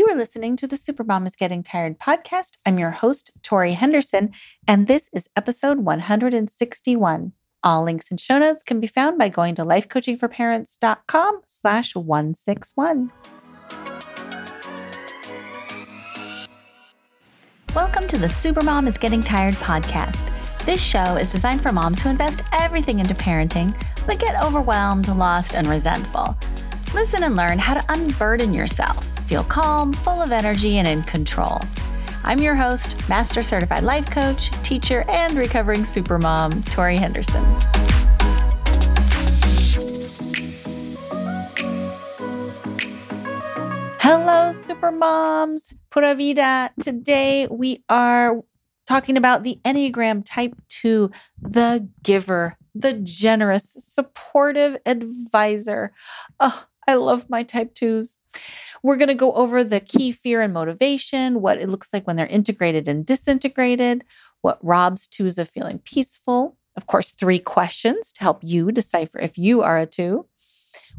You are listening to the Supermom is Getting Tired podcast. I'm your host, Tori Henderson, and this is episode 161. All links and show notes can be found by going to lifecoachingforparents.com slash 161. Welcome to the Supermom is Getting Tired podcast. This show is designed for moms who invest everything into parenting, but get overwhelmed, lost, and resentful. Listen and learn how to unburden yourself, feel calm, full of energy, and in control. I'm your host, Master Certified Life Coach, teacher, and recovering supermom, Tori Henderson. Hello, supermoms. Pura vida. Today we are talking about the Enneagram Type 2, the giver, the generous, supportive advisor. Oh, I love my type twos. We're going to go over the key fear and motivation, what it looks like when they're integrated and disintegrated, what robs twos of feeling peaceful. Of course, three questions to help you decipher if you are a two.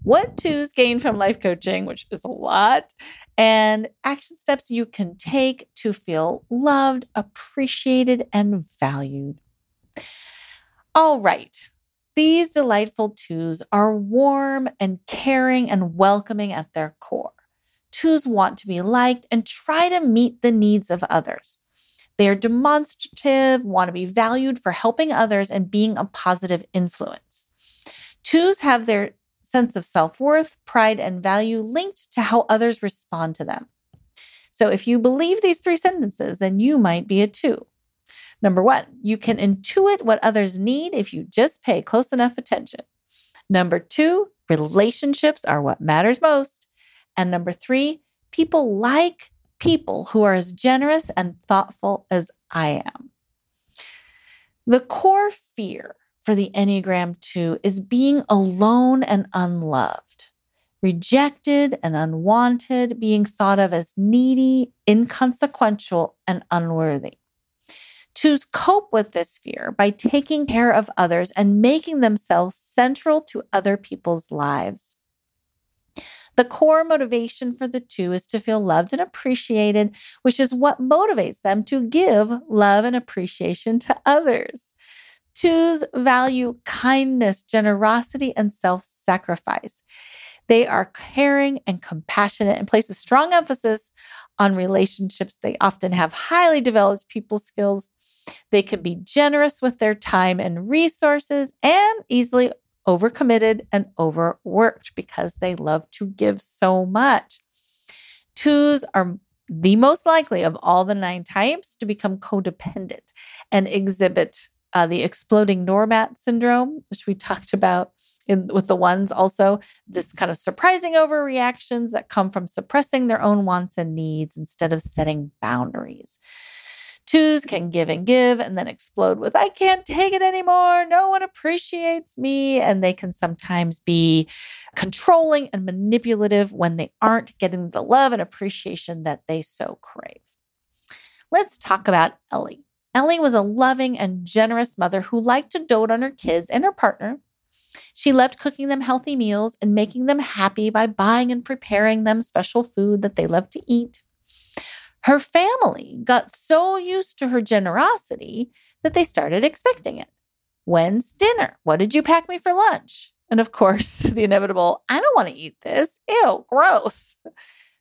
What twos gain from life coaching, which is a lot, and action steps you can take to feel loved, appreciated, and valued. All right, these delightful twos are warm and caring and welcoming at their core. Twos want to be liked and try to meet the needs of others. They are demonstrative, want to be valued for helping others and being a positive influence. Twos have their sense of self worth, pride, and value linked to how others respond to them. So if you believe these three sentences, then you might be a two. Number one, you can intuit what others need if you just pay close enough attention. Number two, relationships are what matters most. And number three, people like people who are as generous and thoughtful as I am. The core fear for the Enneagram 2 is being alone and unloved, rejected and unwanted, being thought of as needy, inconsequential, and unworthy. Twos cope with this fear by taking care of others and making themselves central to other people's lives. The core motivation for the two is to feel loved and appreciated, which is what motivates them to give love and appreciation to others. Twos value kindness, generosity, and self sacrifice. They are caring and compassionate and place a strong emphasis on relationships. They often have highly developed people skills they can be generous with their time and resources and easily overcommitted and overworked because they love to give so much. Twos are the most likely of all the nine types to become codependent and exhibit uh, the exploding doormat syndrome, which we talked about in, with the ones also, this kind of surprising overreactions that come from suppressing their own wants and needs instead of setting boundaries. Twos can give and give and then explode with, I can't take it anymore. No one appreciates me. And they can sometimes be controlling and manipulative when they aren't getting the love and appreciation that they so crave. Let's talk about Ellie. Ellie was a loving and generous mother who liked to dote on her kids and her partner. She loved cooking them healthy meals and making them happy by buying and preparing them special food that they loved to eat. Her family got so used to her generosity that they started expecting it. When's dinner? What did you pack me for lunch? And of course, the inevitable, I don't want to eat this. Ew, gross.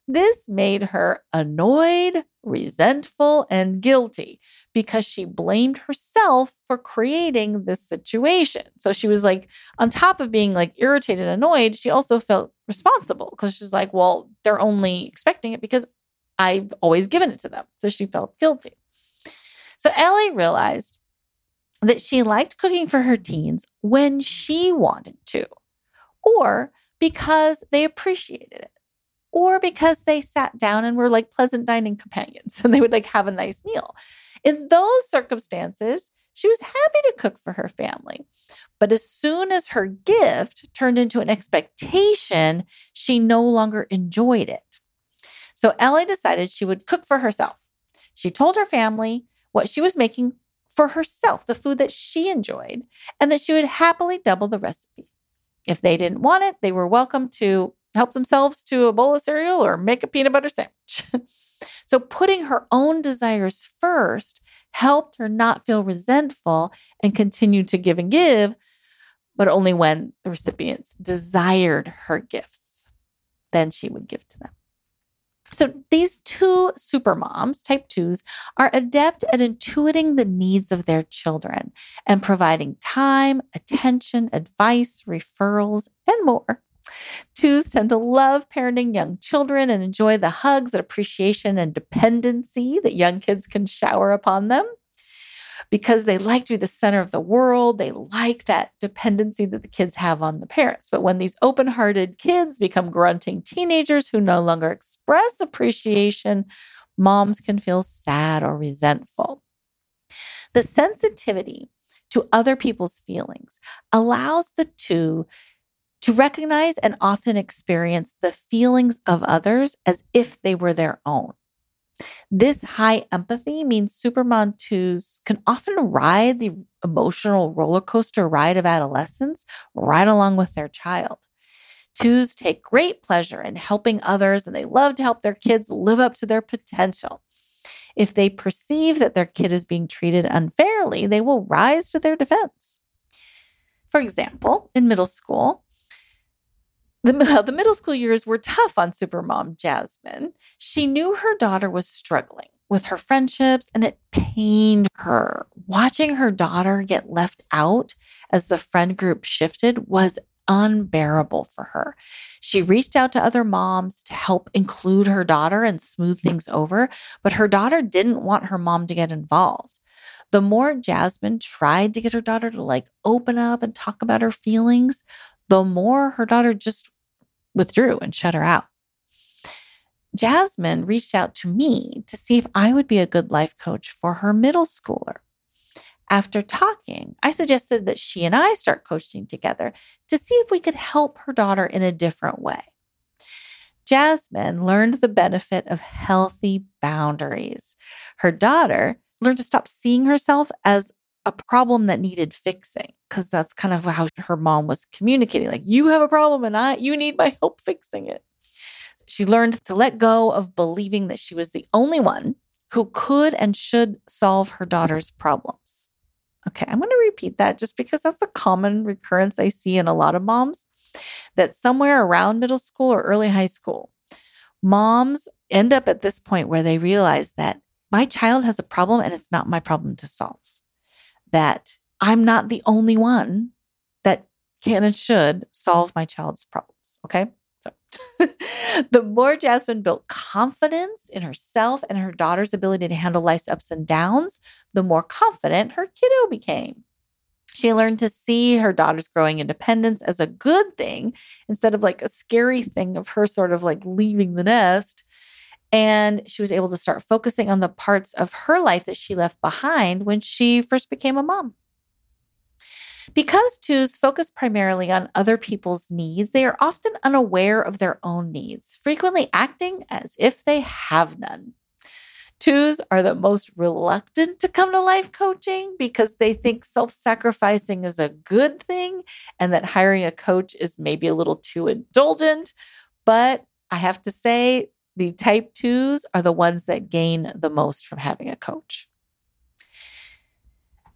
This made her annoyed, resentful, and guilty because she blamed herself for creating this situation. So she was like, on top of being like irritated, annoyed, she also felt responsible because she's like, well, they're only expecting it because I've always given it to them. So she felt guilty. So Ellie realized that she liked cooking for her teens when she wanted to, or because they appreciated it, or because they sat down and were like pleasant dining companions and they would like have a nice meal. In those circumstances, she was happy to cook for her family. But as soon as her gift turned into an expectation, she no longer enjoyed it. So Ellie decided she would cook for herself. She told her family what she was making for herself, the food that she enjoyed, and that she would happily double the recipe. If they didn't want it, they were welcome to help themselves to a bowl of cereal or make a peanut butter sandwich. so putting her own desires first helped her not feel resentful and continue to give and give, but only when the recipients desired her gifts. Then she would give to them. So these two super moms, type twos, are adept at intuiting the needs of their children and providing time, attention, advice, referrals, and more. Twos tend to love parenting young children and enjoy the hugs appreciation and dependency that young kids can shower upon them because they like to be the center of the world. They like that dependency that the kids have on the parents. But when these open hearted kids become grunting teenagers who no longer express appreciation, moms can feel sad or resentful. The sensitivity to other people's feelings allows the two to recognize and often experience the feelings of others as if they were their own. This high empathy means Supermom 2s can often ride the emotional roller coaster ride of adolescence right along with their child. Twos take great pleasure in helping others and they love to help their kids live up to their potential. If they perceive that their kid is being treated unfairly, they will rise to their defense. For example, in middle school, the, the middle school years were tough on supermom Jasmine. She knew her daughter was struggling with her friendships and it pained her. Watching her daughter get left out as the friend group shifted was unbearable for her. She reached out to other moms to help include her daughter and smooth things over, but her daughter didn't want her mom to get involved. The more Jasmine tried to get her daughter to like open up and talk about her feelings, the more her daughter just withdrew and shut her out. Jasmine reached out to me to see if I would be a good life coach for her middle schooler. After talking, I suggested that she and I start coaching together to see if we could help her daughter in a different way. Jasmine learned the benefit of healthy boundaries. Her daughter learned to stop seeing herself as a problem that needed fixing because that's kind of how her mom was communicating like you have a problem and I you need my help fixing it. She learned to let go of believing that she was the only one who could and should solve her daughter's problems. Okay, I'm going to repeat that just because that's a common recurrence I see in a lot of moms that somewhere around middle school or early high school, moms end up at this point where they realize that my child has a problem and it's not my problem to solve that I'm not the only one that can and should solve my child's problems. Okay. So the more Jasmine built confidence in herself and her daughter's ability to handle life's ups and downs, the more confident her kiddo became. She learned to see her daughter's growing independence as a good thing instead of like a scary thing of her sort of like leaving the nest. And she was able to start focusing on the parts of her life that she left behind when she first became a mom. Because twos focus primarily on other people's needs, they are often unaware of their own needs, frequently acting as if they have none. Twos are the most reluctant to come to life coaching because they think self sacrificing is a good thing and that hiring a coach is maybe a little too indulgent. But I have to say, the type twos are the ones that gain the most from having a coach.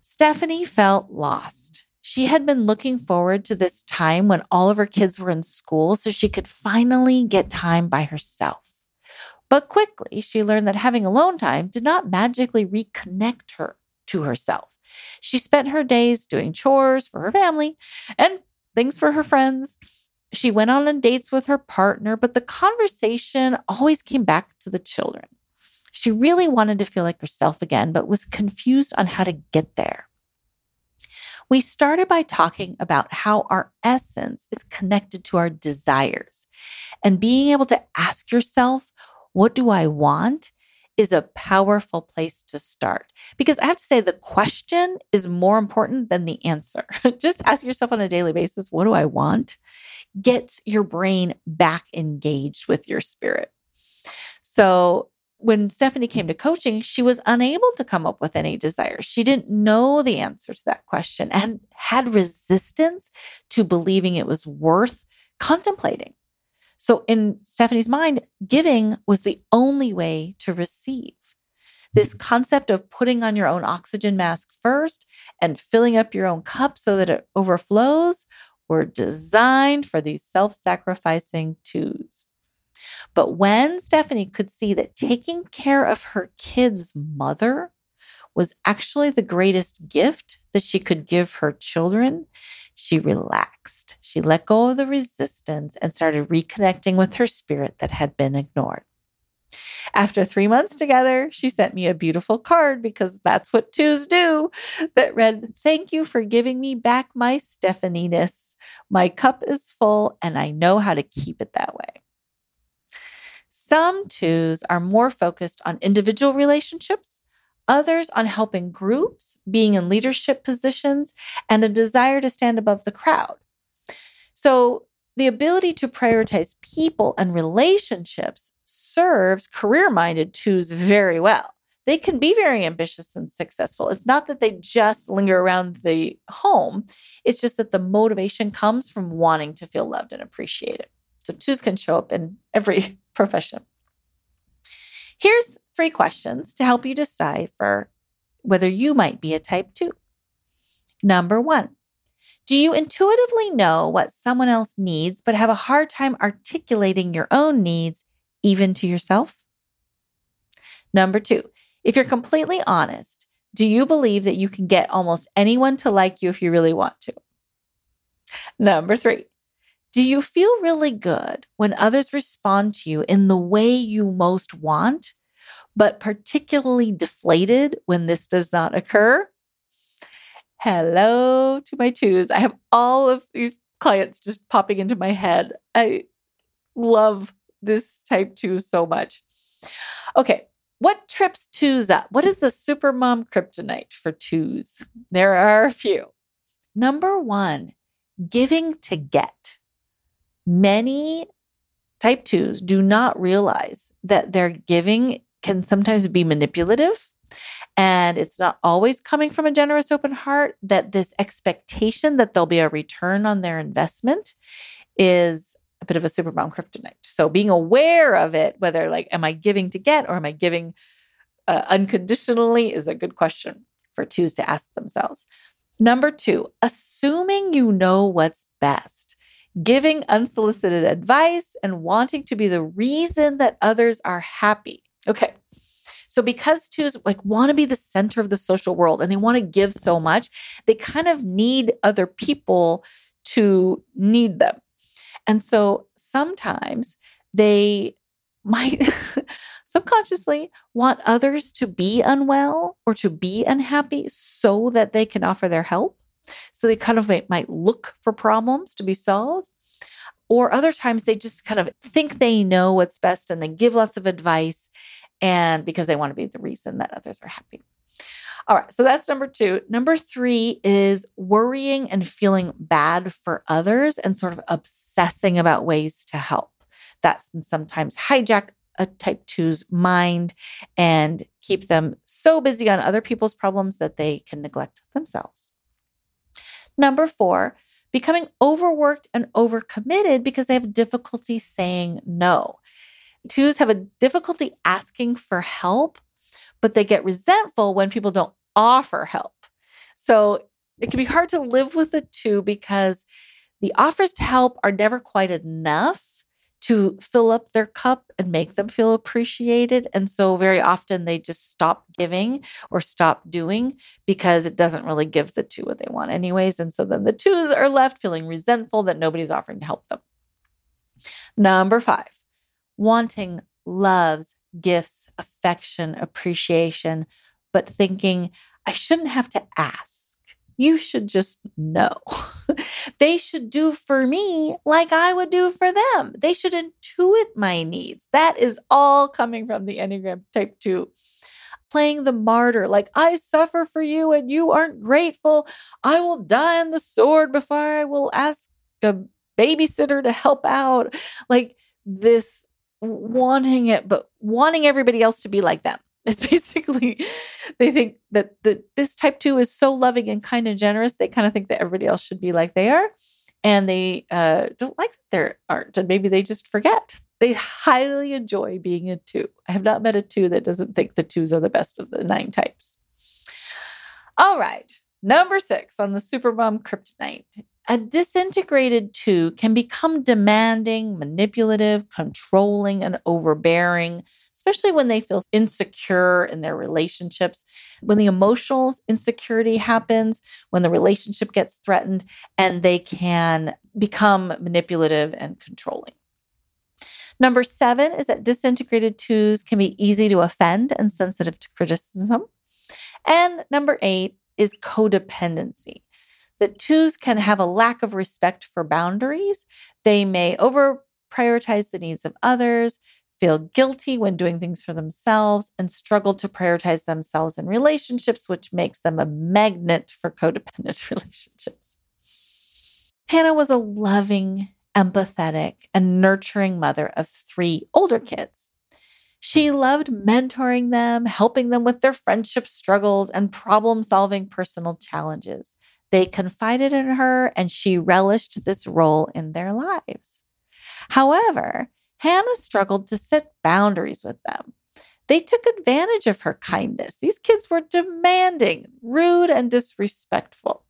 Stephanie felt lost. She had been looking forward to this time when all of her kids were in school so she could finally get time by herself. But quickly, she learned that having alone time did not magically reconnect her to herself. She spent her days doing chores for her family and things for her friends she went on dates with her partner, but the conversation always came back to the children. She really wanted to feel like herself again, but was confused on how to get there. We started by talking about how our essence is connected to our desires and being able to ask yourself, What do I want? Is a powerful place to start. Because I have to say, the question is more important than the answer. Just ask yourself on a daily basis, What do I want? Gets your brain back engaged with your spirit. So, when Stephanie came to coaching, she was unable to come up with any desires. She didn't know the answer to that question and had resistance to believing it was worth contemplating. So, in Stephanie's mind, giving was the only way to receive. This mm-hmm. concept of putting on your own oxygen mask first and filling up your own cup so that it overflows were designed for these self sacrificing twos. But when Stephanie could see that taking care of her kid's mother was actually the greatest gift that she could give her children, she relaxed. She let go of the resistance and started reconnecting with her spirit that had been ignored. After three months together, she sent me a beautiful card because that's what twos do that read, Thank you for giving me back my Stephaniness. My cup is full and I know how to keep it that way. Some twos are more focused on individual relationships, others on helping groups, being in leadership positions, and a desire to stand above the crowd. So, the ability to prioritize people and relationships serves career minded twos very well. They can be very ambitious and successful. It's not that they just linger around the home, it's just that the motivation comes from wanting to feel loved and appreciated. So, twos can show up in every profession. Here's three questions to help you decipher whether you might be a type 2. Number 1. Do you intuitively know what someone else needs but have a hard time articulating your own needs even to yourself? Number 2. If you're completely honest, do you believe that you can get almost anyone to like you if you really want to? Number 3. Do you feel really good when others respond to you in the way you most want, but particularly deflated when this does not occur? Hello to my twos. I have all of these clients just popping into my head. I love this type two so much. Okay, what trips twos up? What is the supermom kryptonite for twos? There are a few. Number one, giving to get. Many type twos do not realize that their giving can sometimes be manipulative and it's not always coming from a generous open heart that this expectation that there'll be a return on their investment is a bit of a supermom kryptonite so being aware of it whether like am i giving to get or am i giving uh, unconditionally is a good question for twos to ask themselves number two assuming you know what's best giving unsolicited advice, and wanting to be the reason that others are happy. Okay. So because twos like want to be the center of the social world and they want to give so much, they kind of need other people to need them. And so sometimes they might subconsciously want others to be unwell or to be unhappy so that they can offer their help. So they kind of might, might look for problems to be solved. Or other times they just kind of think they know what's best and they give lots of advice and because they want to be the reason that others are happy. All right, so that's number two. Number three is worrying and feeling bad for others and sort of obsessing about ways to help. That can sometimes hijack a type two's mind and keep them so busy on other people's problems that they can neglect themselves. Number four, becoming overworked and overcommitted because they have difficulty saying no. Twos have a difficulty asking for help, but they get resentful when people don't offer help. So it can be hard to live with a two because the offers to help are never quite enough to fill up their cup and make them feel appreciated. And so very often they just stop giving or stop doing because it doesn't really give the two what they want, anyways. And so then the twos are left feeling resentful that nobody's offering to help them. Number five, wanting loves, gifts, affection, appreciation, but thinking, I shouldn't have to ask you should just know. they should do for me like I would do for them. They should intuit my needs. That is all coming from the Enneagram Type 2. Playing the martyr, like I suffer for you and you aren't grateful. I will die on the sword before I will ask a babysitter to help out. Like this wanting it, but wanting everybody else to be like them. It's basically they think that the this type 2 is so loving and kind and generous they kind of think that everybody else should be like they are and they uh, don't like their art, and maybe they just forget. They highly enjoy being a two. I have not met a two that doesn't think the twos are the best of the nine types. All right, number six on the Supermom Kryptonite. A disintegrated two can become demanding, manipulative, controlling, and overbearing, especially when they feel insecure in their relationships, when the emotional insecurity happens, when the relationship gets threatened, and they can become manipulative and controlling. Number seven is that disintegrated twos can be easy to offend and sensitive to criticism. And number eight is codependency. That twos can have a lack of respect for boundaries. They may over prioritize the needs of others, feel guilty when doing things for themselves, and struggle to prioritize themselves in relationships, which makes them a magnet for codependent relationships. Hannah was a loving, empathetic, and nurturing mother of three older kids. She loved mentoring them, helping them with their friendship struggles and problem solving personal challenges. They confided in her, and she relished this role in their lives. However, Hannah struggled to set boundaries with them. They took advantage of her kindness. These kids were demanding, rude, and disrespectful.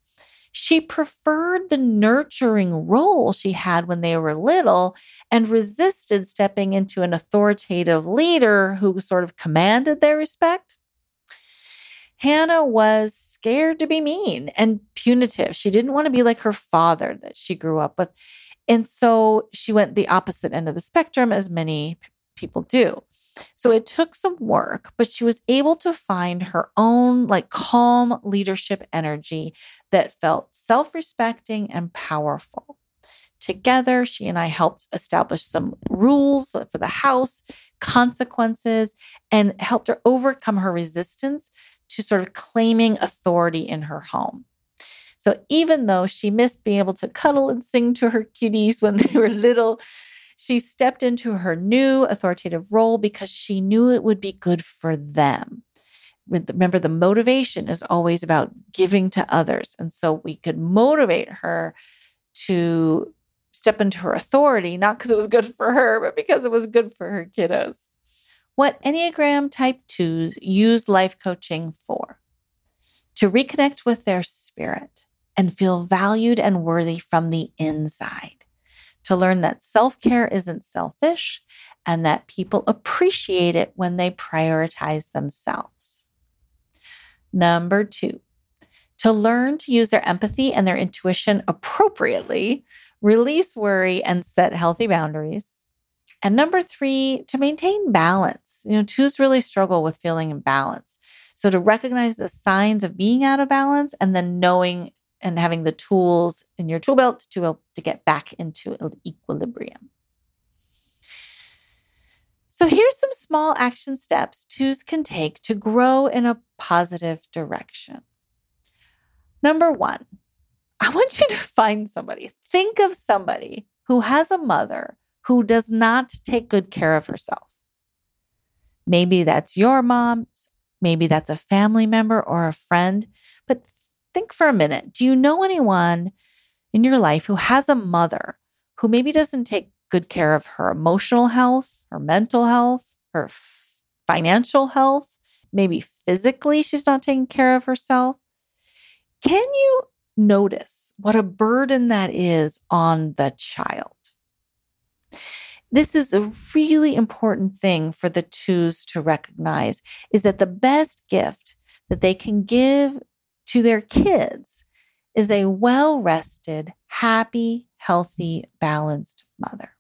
She preferred the nurturing role she had when they were little and resisted stepping into an authoritative leader who sort of commanded their respect. Hannah was scared to be mean and punitive. She didn't want to be like her father that she grew up with. And so she went the opposite end of the spectrum, as many people do. So it took some work, but she was able to find her own like calm leadership energy that felt self respecting and powerful. Together, she and I helped establish some rules for the house, consequences, and helped her overcome her resistance to sort of claiming authority in her home. So even though she missed being able to cuddle and sing to her cuties when they were little, she stepped into her new authoritative role because she knew it would be good for them. Remember, the motivation is always about giving to others. And so we could motivate her to step into her authority, not because it was good for her, but because it was good for her kiddos. What Enneagram Type 2s use life coaching for? To reconnect with their spirit and feel valued and worthy from the inside. To learn that self care isn't selfish and that people appreciate it when they prioritize themselves. Number two, to learn to use their empathy and their intuition appropriately, release worry, and set healthy boundaries. And number three, to maintain balance. You know, twos really struggle with feeling imbalance. So to recognize the signs of being out of balance and then knowing and having the tools in your tool belt to, be to get back into equilibrium. So, here's some small action steps twos can take to grow in a positive direction. Number one, I want you to find somebody, think of somebody who has a mother who does not take good care of herself. Maybe that's your mom, maybe that's a family member or a friend, but think for a minute do you know anyone in your life who has a mother who maybe doesn't take good care of her emotional health, her mental health, her financial health? Maybe physically she's not taking care of herself. Can you notice what a burden that is on the child? This is a really important thing for the twos to recognize is that the best gift that they can give to their kids is a well rested, happy, healthy, balanced mother.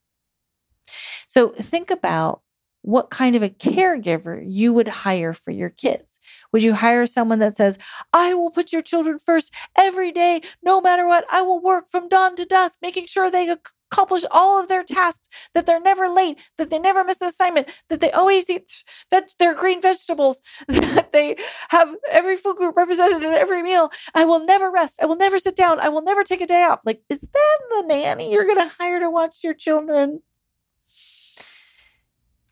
So think about what kind of a caregiver you would hire for your kids. Would you hire someone that says, I will put your children first every day, no matter what? I will work from dawn to dusk, making sure they accomplish all of their tasks, that they're never late, that they never miss an assignment, that they always eat veg- their green vegetables, that they have every food group represented in every meal. I will never rest. I will never sit down. I will never take a day off. Like, is that the nanny you're going to hire to watch your children?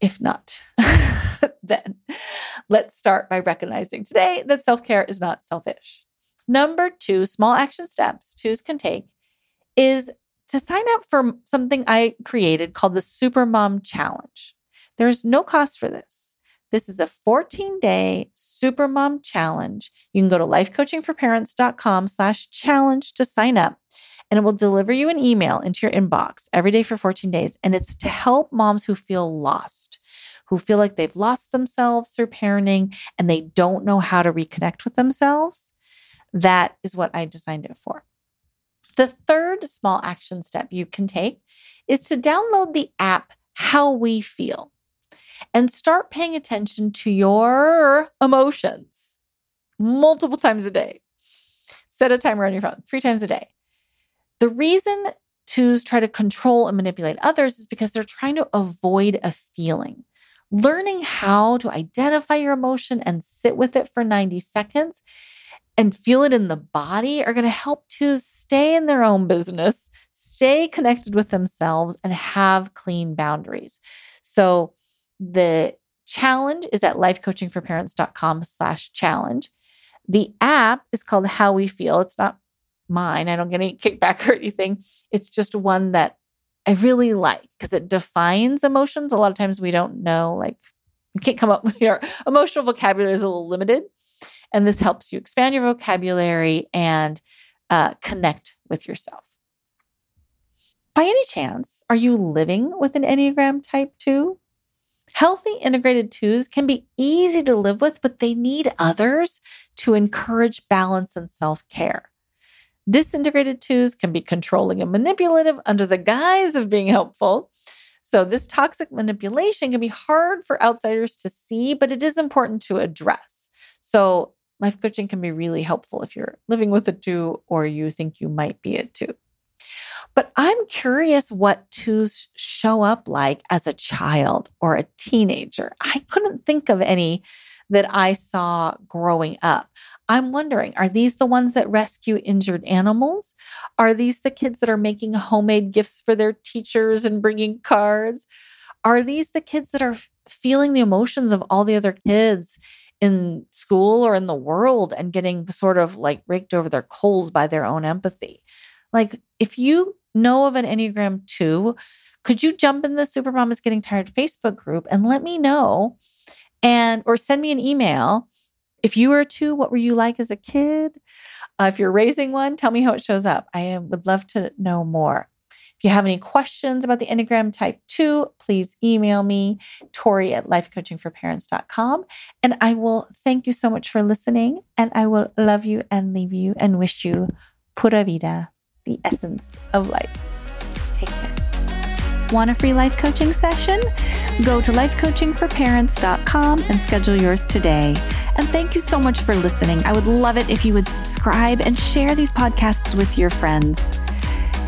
If not, then let's start by recognizing today that self care is not selfish. Number two, small action steps twos can take is to sign up for something I created called the Supermom Challenge. There's no cost for this. This is a 14 day Supermom Challenge. You can go to lifecoachingforparents.com slash challenge to sign up and it will deliver you an email into your inbox every day for 14 days. And it's to help moms who feel lost, who feel like they've lost themselves through parenting and they don't know how to reconnect with themselves. That is what I designed it for. The third small action step you can take is to download the app How We Feel and start paying attention to your emotions multiple times a day. Set a timer on your phone three times a day. The reason twos try to control and manipulate others is because they're trying to avoid a feeling. Learning how to identify your emotion and sit with it for 90 seconds and feel it in the body are going to help to stay in their own business, stay connected with themselves, and have clean boundaries. So the challenge is at lifecoachingforparents.com slash challenge. The app is called How We Feel. It's not mine. I don't get any kickback or anything. It's just one that I really like because it defines emotions. A lot of times we don't know, like, we can't come up with your emotional vocabulary is a little limited. And this helps you expand your vocabulary and uh, connect with yourself. By any chance, are you living with an Enneagram type 2? Healthy integrated twos can be easy to live with, but they need others to encourage balance and self care. Disintegrated twos can be controlling and manipulative under the guise of being helpful. So, this toxic manipulation can be hard for outsiders to see, but it is important to address. So, life coaching can be really helpful if you're living with a two or you think you might be a two. But I'm curious what twos show up like as a child or a teenager. I couldn't think of any that I saw growing up. I'm wondering are these the ones that rescue injured animals? Are these the kids that are making homemade gifts for their teachers and bringing cards? Are these the kids that are feeling the emotions of all the other kids in school or in the world and getting sort of like raked over their coals by their own empathy? Like, if you know of an Enneagram 2, could you jump in the Supermom is Getting Tired Facebook group and let me know and or send me an email. If you were two, what were you like as a kid? Uh, if you're raising one, tell me how it shows up. I would love to know more. If you have any questions about the Enneagram Type 2, please email me, Tori at lifecoachingforparents.com. And I will thank you so much for listening. And I will love you and leave you and wish you pura vida, the essence of life. Want a free life coaching session? Go to lifecoachingforparents.com and schedule yours today. And thank you so much for listening. I would love it if you would subscribe and share these podcasts with your friends.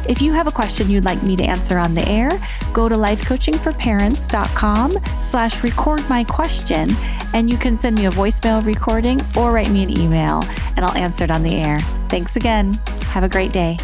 If you have a question you'd like me to answer on the air, go to lifecoachingforparents.com slash record my question and you can send me a voicemail recording or write me an email and I'll answer it on the air. Thanks again. Have a great day.